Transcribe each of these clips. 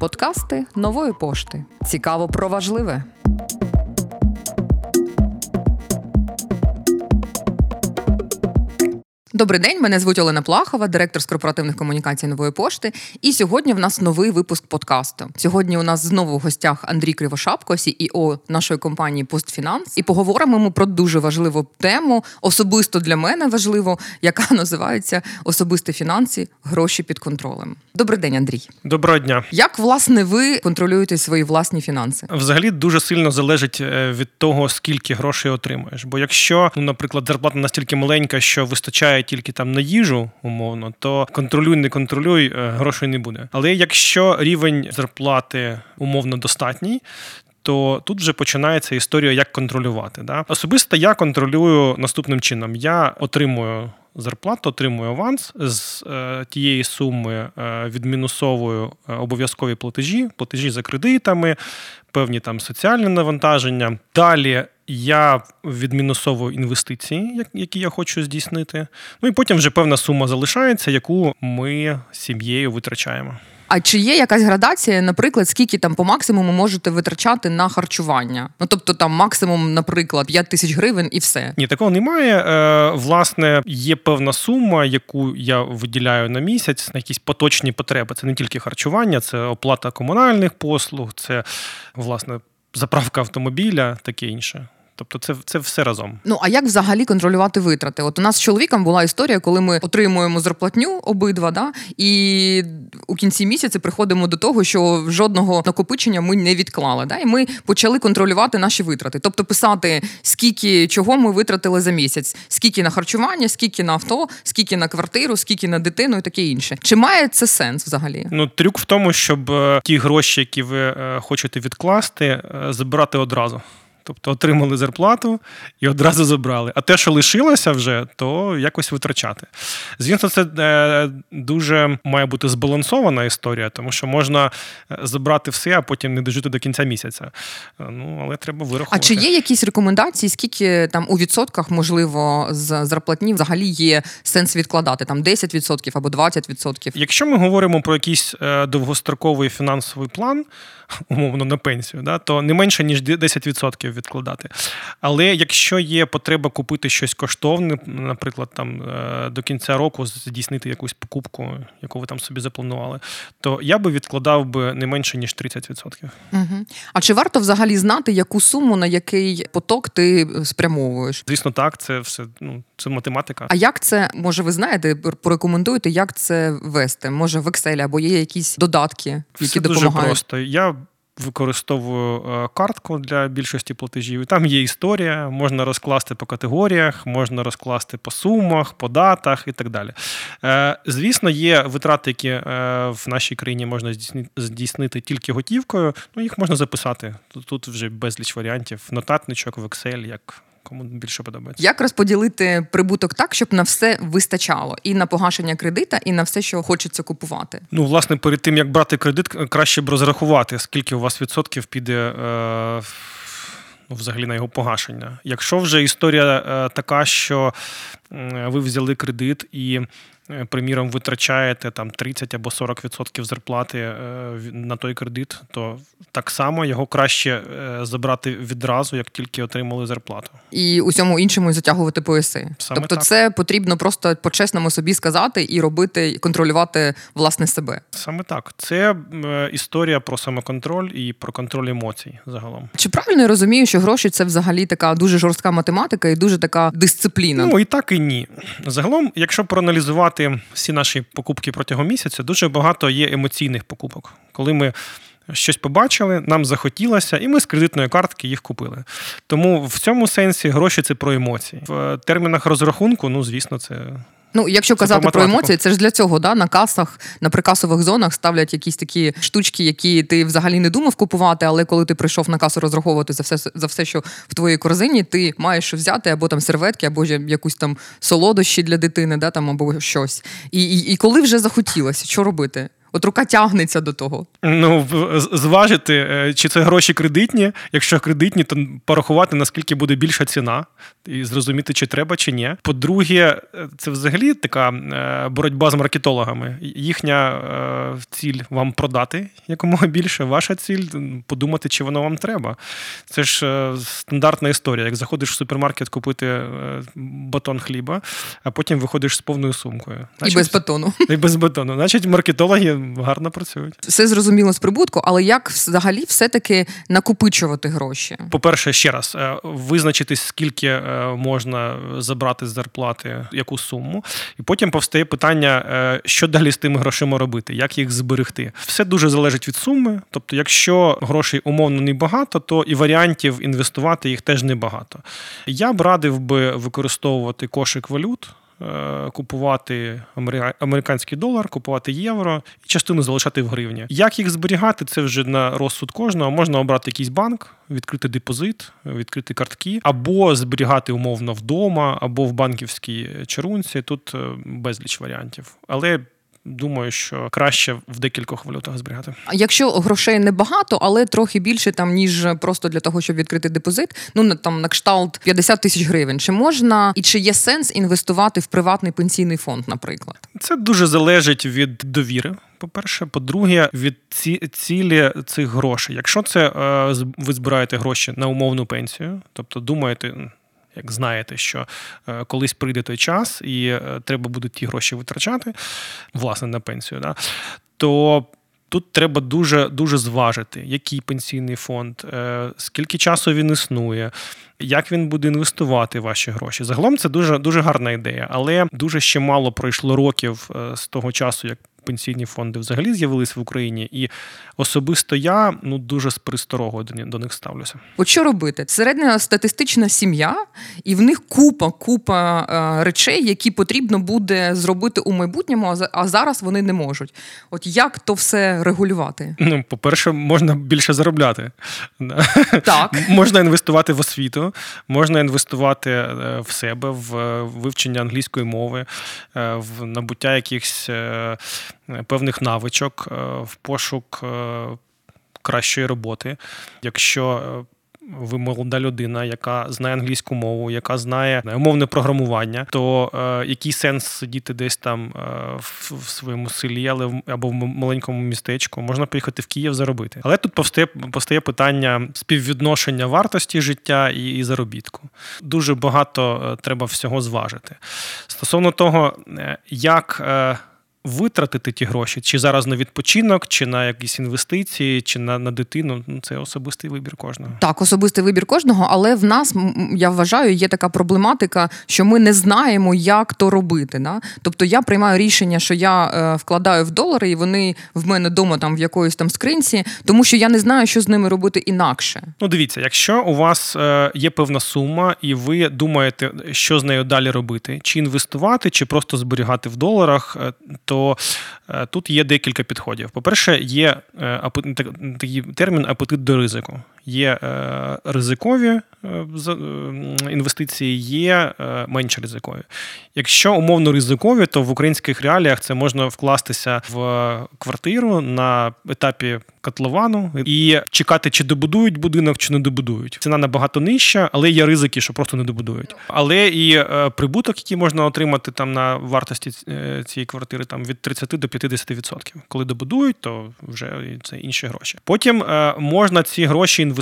Подкасти нової пошти. Цікаво про важливе. Добрий день, мене звуть Олена Плахова, директор з корпоративних комунікацій нової пошти. І сьогодні в нас новий випуск подкасту. Сьогодні у нас знову в гостях Андрій Кривошапко, CEO нашої компанії Постфінанс. І поговоримо ми про дуже важливу тему, особисто для мене важливо, яка називається особисті фінанси, гроші під контролем. Добрий день, Андрій. Доброго дня. Як власне ви контролюєте свої власні фінанси? Взагалі дуже сильно залежить е, від того, скільки грошей отримаєш. Бо якщо, ну, наприклад, зарплата настільки маленька, що вистачає тільки там на їжу, умовно, то контролюй, не контролюй, е, грошей не буде. Але якщо рівень зарплати умовно достатній, то тут вже починається історія, як контролювати. Да? Особисто я контролюю наступним чином: я отримую. Зарплату отримую аванс з е, тієї суми е, відмінусовую е, обов'язкові платежі, платежі за кредитами, певні там соціальні навантаження. Далі я відмінусовую інвестиції, які я хочу здійснити. Ну і потім вже певна сума залишається, яку ми сім'єю витрачаємо. А чи є якась градація, наприклад, скільки там по максимуму можете витрачати на харчування? Ну тобто там максимум, наприклад, 5 тисяч гривень і все? Ні, такого немає. Е, Власне, є певна сума, яку я виділяю на місяць на якісь поточні потреби. Це не тільки харчування, це оплата комунальних послуг, це власне заправка автомобіля, таке інше. Тобто, це це все разом. Ну а як взагалі контролювати витрати? От у нас з чоловіком була історія, коли ми отримуємо зарплатню обидва, да і у кінці місяця приходимо до того, що жодного накопичення ми не відклали. Да, І ми почали контролювати наші витрати, тобто писати, скільки чого ми витратили за місяць, скільки на харчування, скільки на авто, скільки на квартиру, скільки на дитину і таке інше. Чи має це сенс взагалі? Ну трюк в тому, щоб е, ті гроші, які ви е, хочете відкласти, е, забирати одразу. Тобто отримали зарплату і одразу забрали. А те, що лишилося вже, то якось витрачати. Звісно, це е, дуже має бути збалансована історія, тому що можна е, забрати все, а потім не дожити до кінця місяця. Е, ну, але треба вирахувати. А чи є якісь рекомендації, скільки там у відсотках, можливо, з зарплатні взагалі є сенс відкладати? Там 10% або 20%? Якщо ми говоримо про якийсь довгостроковий фінансовий план, умовно на пенсію, да, то не менше ніж 10% відкладати. Але якщо є потреба купити щось коштовне, наприклад, там е, до кінця року здійснити якусь покупку, яку ви там собі запланували, то я би відкладав би не менше ніж 30%. Угу. А чи варто взагалі знати, яку суму на який поток ти спрямовуєш? Звісно, так, це все ну це математика. А як це може ви знаєте? Порекомендуєте, як це вести? Може в Excel або є якісь додатки, які все допомагають? Дуже просто. Я використовую е, картку для більшості платежів. Там є історія, можна розкласти по категоріях, можна розкласти по сумах, по датах і так далі. Е, звісно, є витрати, які е, в нашій країні можна здійснити тільки готівкою. Ну, їх можна записати. Тут вже безліч варіантів. Нотатничок в Excel, як кому більше подобається. Як розподілити прибуток так, щоб на все вистачало, і на погашення кредита, і на все, що хочеться купувати? Ну, власне, перед тим як брати кредит, краще б розрахувати, скільки у вас відсотків піде. Е- Ну, взагалі на його погашення. Якщо вже історія е, така, що ви взяли кредит і Е, приміром, витрачаєте там 30 або 40% зарплати е, на той кредит, то так само його краще е, забрати відразу, як тільки отримали зарплату. І усьому іншому затягувати пояси. Саме тобто, так. це потрібно просто по-чесному собі сказати і робити, контролювати власне себе. Саме так. Це історія про самоконтроль і про контроль емоцій загалом. Чи правильно я розумію, що гроші це взагалі така дуже жорстка математика і дуже така дисципліна? Ну і так і ні. Загалом, якщо проаналізувати всі наші покупки протягом місяця, дуже багато є емоційних покупок, коли ми. Щось побачили, нам захотілося, і ми з кредитної картки їх купили. Тому в цьому сенсі гроші це про емоції. В термінах розрахунку, ну звісно, це Ну, якщо казати про емоції, це ж для цього, да? на касах, на прикасових зонах ставлять якісь такі штучки, які ти взагалі не думав купувати, але коли ти прийшов на касу розраховувати за все, за все, що в твоїй корзині, ти маєш що взяти, або там серветки, або якусь там солодощі для дитини, да, там, або щось. І, і, І коли вже захотілося, що робити? От рука тягнеться до того. Ну, зважити, е, чи це гроші кредитні. Якщо кредитні, то порахувати, наскільки буде більша ціна, і зрозуміти, чи треба, чи ні. По-друге, е, це взагалі така е, боротьба з маркетологами. Їхня ціль вам продати якомога більше. Ваша ціль подумати, чи воно вам треба. Це ж стандартна історія. Як заходиш в супермаркет купити батон хліба, а потім виходиш з повною сумкою. Значить, і без батону. І без батону. Значить, маркетологи гарно працюють. Все зрозуміло з прибутку, але як взагалі все-таки накопичувати гроші? По-перше, ще раз е, визначитись, скільки е, можна забрати з зарплати, яку суму, і потім повстає питання, е, що далі з тими грошима робити, як їх зберегти. Все дуже залежить від суми. Тобто, якщо грошей умовно небагато, то і варіантів інвестувати їх теж небагато. Я б радив би використовувати кошик валют. Е, купувати американський долар, купувати євро і частину залишати в гривні. Як їх зберігати, це вже на розсуд кожного. Можна обрати якийсь банк, відкрити депозит, відкрити картки, або зберігати умовно вдома, або в банківській чарунці. Тут е, безліч варіантів. Але думаю, що краще в декількох валютах зберігати. Якщо грошей небагато, але трохи більше там ніж просто для того, щоб відкрити депозит, ну там на кшталт 50 тисяч гривень. Чи можна і чи є сенс інвестувати в приватний пенсійний фонд, наприклад? Це дуже залежить від довіри. По-перше, по-друге, від ці цілі цих грошей. Якщо це е, ви збираєте гроші на умовну пенсію, тобто думаєте, як знаєте, що е, колись прийде той час, і е, треба буде ті гроші витрачати, власне, на пенсію, да, то тут треба дуже дуже зважити, який пенсійний фонд, е, скільки часу він існує. Як він буде інвестувати ваші гроші? Загалом це дуже дуже гарна ідея, але дуже ще мало пройшло років з того часу, як пенсійні фонди взагалі з'явились в Україні, і особисто я ну дуже з присторогою до них ставлюся. От що робити? Середня статистична сім'я, і в них купа, купа е, речей, які потрібно буде зробити у майбутньому, а зараз вони не можуть. От як то все регулювати? Ну, по-перше, можна більше заробляти. Так. Можна інвестувати в освіту, можна інвестувати е, в себе, в е, вивчення англійської мови, е, в набуття якихось певних навичок, е, в пошук е, кращої роботи. Якщо ви молода людина, яка знає англійську мову, яка знає умовне програмування, то е, який сенс сидіти десь там е, в, в своєму селі, але в, або в маленькому містечку, можна поїхати в Київ заробити. Але тут повстає постає питання співвідношення вартості життя і, і заробітку. Дуже багато треба всього зважити. Стосовно того, як. Витратити ті гроші, чи зараз на відпочинок, чи на якісь інвестиції, чи на на дитину. Ну це особистий вибір кожного. Так, особистий вибір кожного, але в нас я вважаю, є така проблематика, що ми не знаємо, як то робити. Да? Тобто я приймаю рішення, що я е, вкладаю в долари, і вони в мене вдома там в якоїсь там скринці, тому що я не знаю, що з ними робити інакше. Ну, дивіться, якщо у вас е, є певна сума, і ви думаєте, що з нею далі робити, чи інвестувати, чи просто зберігати в доларах, е, то то е, тут є декілька підходів. По-перше, є е, такий термін апетит до ризику. Є е, ризикові інвестиції, є менш ризикові. Якщо умовно ризикові, то в українських реаліях це можна вкластися в квартиру на етапі котловану і чекати, чи добудують будинок, чи не добудують. Ціна набагато нижча, але є ризики, що просто не добудують. Але і прибуток, який можна отримати там на вартості цієї квартири, там від 30 до 50%. Коли добудують, то вже це інші гроші. Потім е, можна ці гроші інвестувати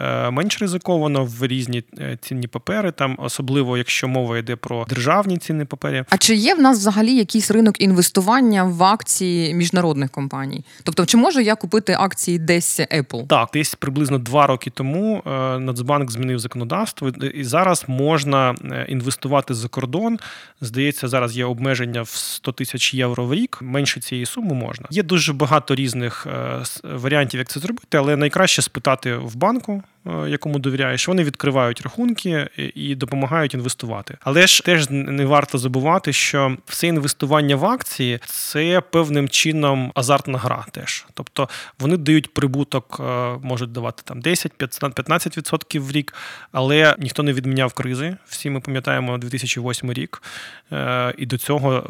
е, менш ризиковано в різні е, цінні папери, там особливо якщо мова йде про державні цінні папери. А чи є в нас взагалі якийсь ринок інвестування в акції міжнародних компаній? Тобто, чи можу я купити акції десь Apple? Так, десь приблизно два роки тому Нацбанк змінив законодавство, і зараз можна інвестувати за кордон. Здається, зараз є обмеження в 100 тисяч євро в рік. Менше цієї суми можна. Є дуже багато різних варіантів, як це зробити, але найкраще спитати в банку. Е, якому довіряєш, вони відкривають рахунки і допомагають інвестувати. Але ж теж не варто забувати, що все інвестування в акції це певним чином азартна гра. Теж, тобто вони дають прибуток, е, можуть давати там 10-15% в рік, але ніхто не відміняв кризи. Всі ми пам'ятаємо 2008 рік, і до цього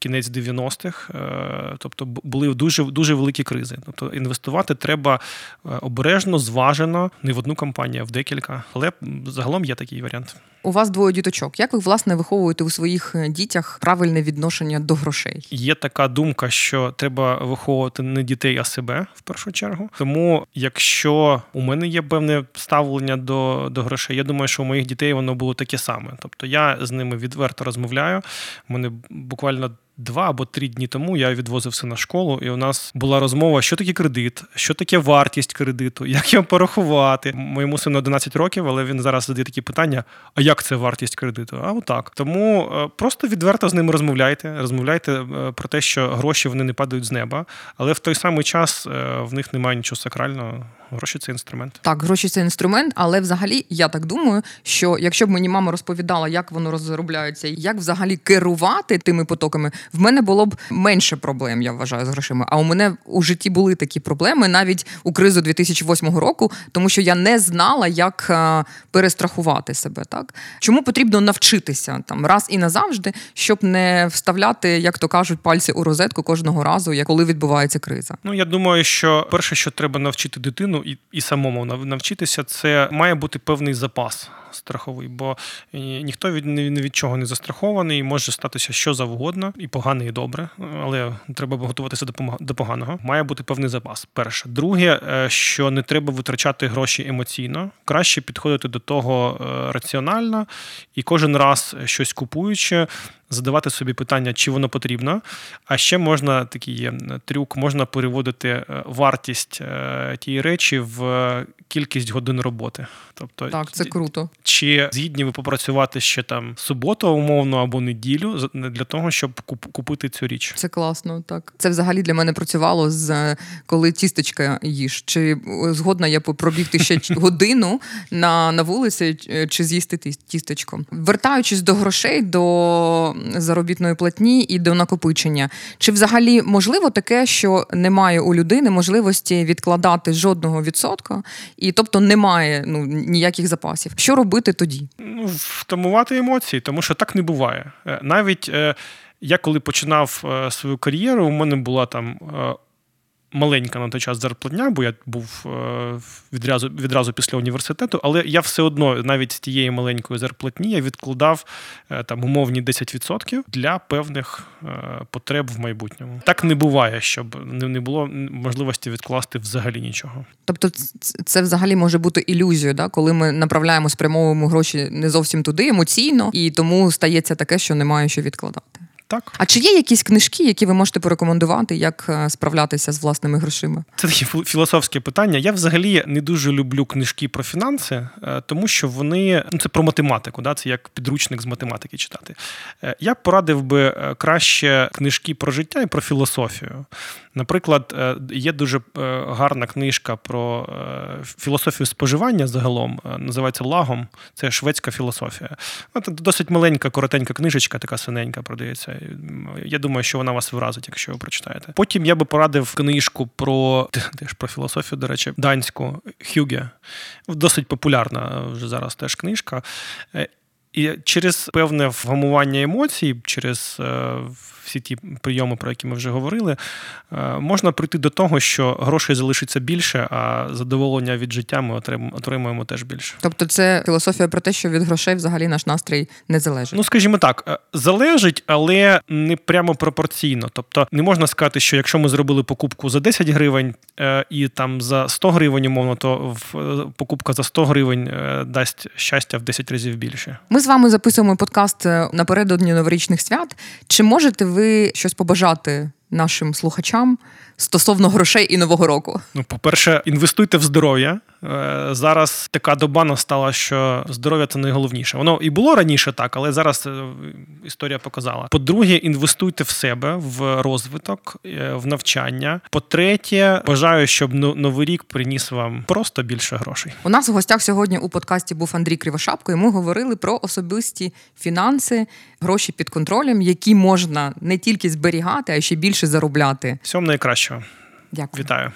кінець 90-х, е, тобто були дуже дуже великі кризи. Тобто інвестувати треба е, обережно, зважено, не в одну компанію, а в декілька. Але загалом є такий варіант. У вас двоє діточок. Як ви власне виховуєте у своїх е, дітях правильне відношення до грошей? Є така думка, що треба виховувати не дітей, а себе в першу чергу. Тому, якщо у мене є певне ставлення до до грошей, я думаю, що у моїх дітей воно було таке саме. Тобто я з ними відверто розмовляю. У мене буквально два або три дні тому я відвозив сина в школу, і у нас була розмова, що таке кредит, що таке вартість кредиту, як його порахувати. Моєму сину 11 років, але він зараз задає такі питання: а як це вартість кредиту? А отак. Тому е, просто відверто з ними розмовляйте. Розмовляйте е, про те, що гроші вони не падають з неба, але в той самий час е, в них немає нічого сакрального. Гроші це інструмент. Так, гроші це інструмент, але взагалі я так думаю, що якщо б мені мама розповідала, як воно розробляється, як взагалі керувати тими потоками, в мене було б менше проблем, я вважаю, з грошима. А у мене у житті були такі проблеми навіть у кризу 2008 року, тому що я не знала, як е, перестрахувати себе. Так чому потрібно навчитися там раз і назавжди, щоб не вставляти, як то кажуть, пальці у розетку кожного разу, як коли відбувається криза. Ну я думаю, що перше, що треба навчити дитину, і і самому навчитися, це має бути певний запас страховий, бо ніхто від ні від чого не застрахований, може статися що завгодно, і погане, і добре, але треба готуватися до поганого. Має бути певний запас. Перше, друге, е, що не треба витрачати гроші емоційно, краще підходити до того е, раціонально і кожен раз щось купуючи задавати собі питання, чи воно потрібно. А ще можна такий є трюк, можна переводити е, вартість е, тієї речі в кількість годин роботи. Тобто, так, це круто. Чи згідні ви попрацювати ще там суботу, умовно або неділю для того, щоб купити цю річ? Це класно, так це взагалі для мене працювало з коли тістечка їж. Чи згодна я пробігти ще годину на на вулиці, чи з'їсти тістечко? Вертаючись до грошей, до заробітної платні і до накопичення. Чи взагалі можливо таке, що немає у людини можливості відкладати жодного відсотка, і тобто немає ну ніяких запасів? Що робити тоді? Ну втамувати емоції, тому що так не буває. Е, навіть е, я коли починав е, свою кар'єру, у мене була там маленька на той час зарплатня, бо я був е, відразу відразу після університету, але я все одно навіть з тієї маленької зарплатні я відкладав е, там умовні 10% для певних е, потреб в майбутньому. Так не буває, щоб не було можливості відкласти взагалі нічого. Тобто, це взагалі може бути ілюзією, да? коли ми направляємо спрямовуємо гроші не зовсім туди емоційно, і тому стається таке, що немає що відкладати. Так. А чи є якісь книжки, які ви можете порекомендувати, як е, справлятися з власними грошима? Це таке філософське питання. Я взагалі не дуже люблю книжки про фінанси, е, тому що вони ну це про математику, да? це як підручник з математики читати. Е, я б порадив би краще книжки про життя і про філософію. Наприклад, є дуже гарна книжка про філософію споживання загалом, називається Лагом. Це шведська філософія. Це досить маленька, коротенька книжечка, така синенька продається. Я думаю, що вона вас вразить, якщо ви прочитаєте. Потім я би порадив книжку про теж про філософію, до речі, данську Хюге. Досить популярна вже зараз теж книжка. І через певне вгамування емоцій, через е, всі ті прийоми, про які ми вже говорили, е, можна прийти до того, що грошей залишиться більше, а задоволення від життя ми отримуємо теж більше. Тобто, це філософія про те, що від грошей взагалі наш настрій не залежить. Ну, скажімо так, е, залежить, але не прямо пропорційно. Тобто, не можна сказати, що якщо ми зробили покупку за 10 гривень і там за 100 гривень, умовно, то покупка за 100 гривень дасть щастя в 10 разів більше. Ми з вами записуємо подкаст напередодні новорічних свят. Чи можете ви щось побажати нашим слухачам стосовно грошей і нового року? Ну, по-перше, інвестуйте в здоров'я. Е, зараз така доба настала, що здоров'я це найголовніше. Воно і було раніше так, але зараз е, історія показала. По-друге, інвестуйте в себе, в розвиток, е, в навчання. По-третє, бажаю, щоб новий рік приніс вам просто більше грошей. У нас у гостях сьогодні у подкасті був Андрій Кривошапко, і ми говорили про особисті фінанси, гроші під контролем, які можна не тільки зберігати, а ще більше заробляти. Всього найкращого. Дякую. Вітаю.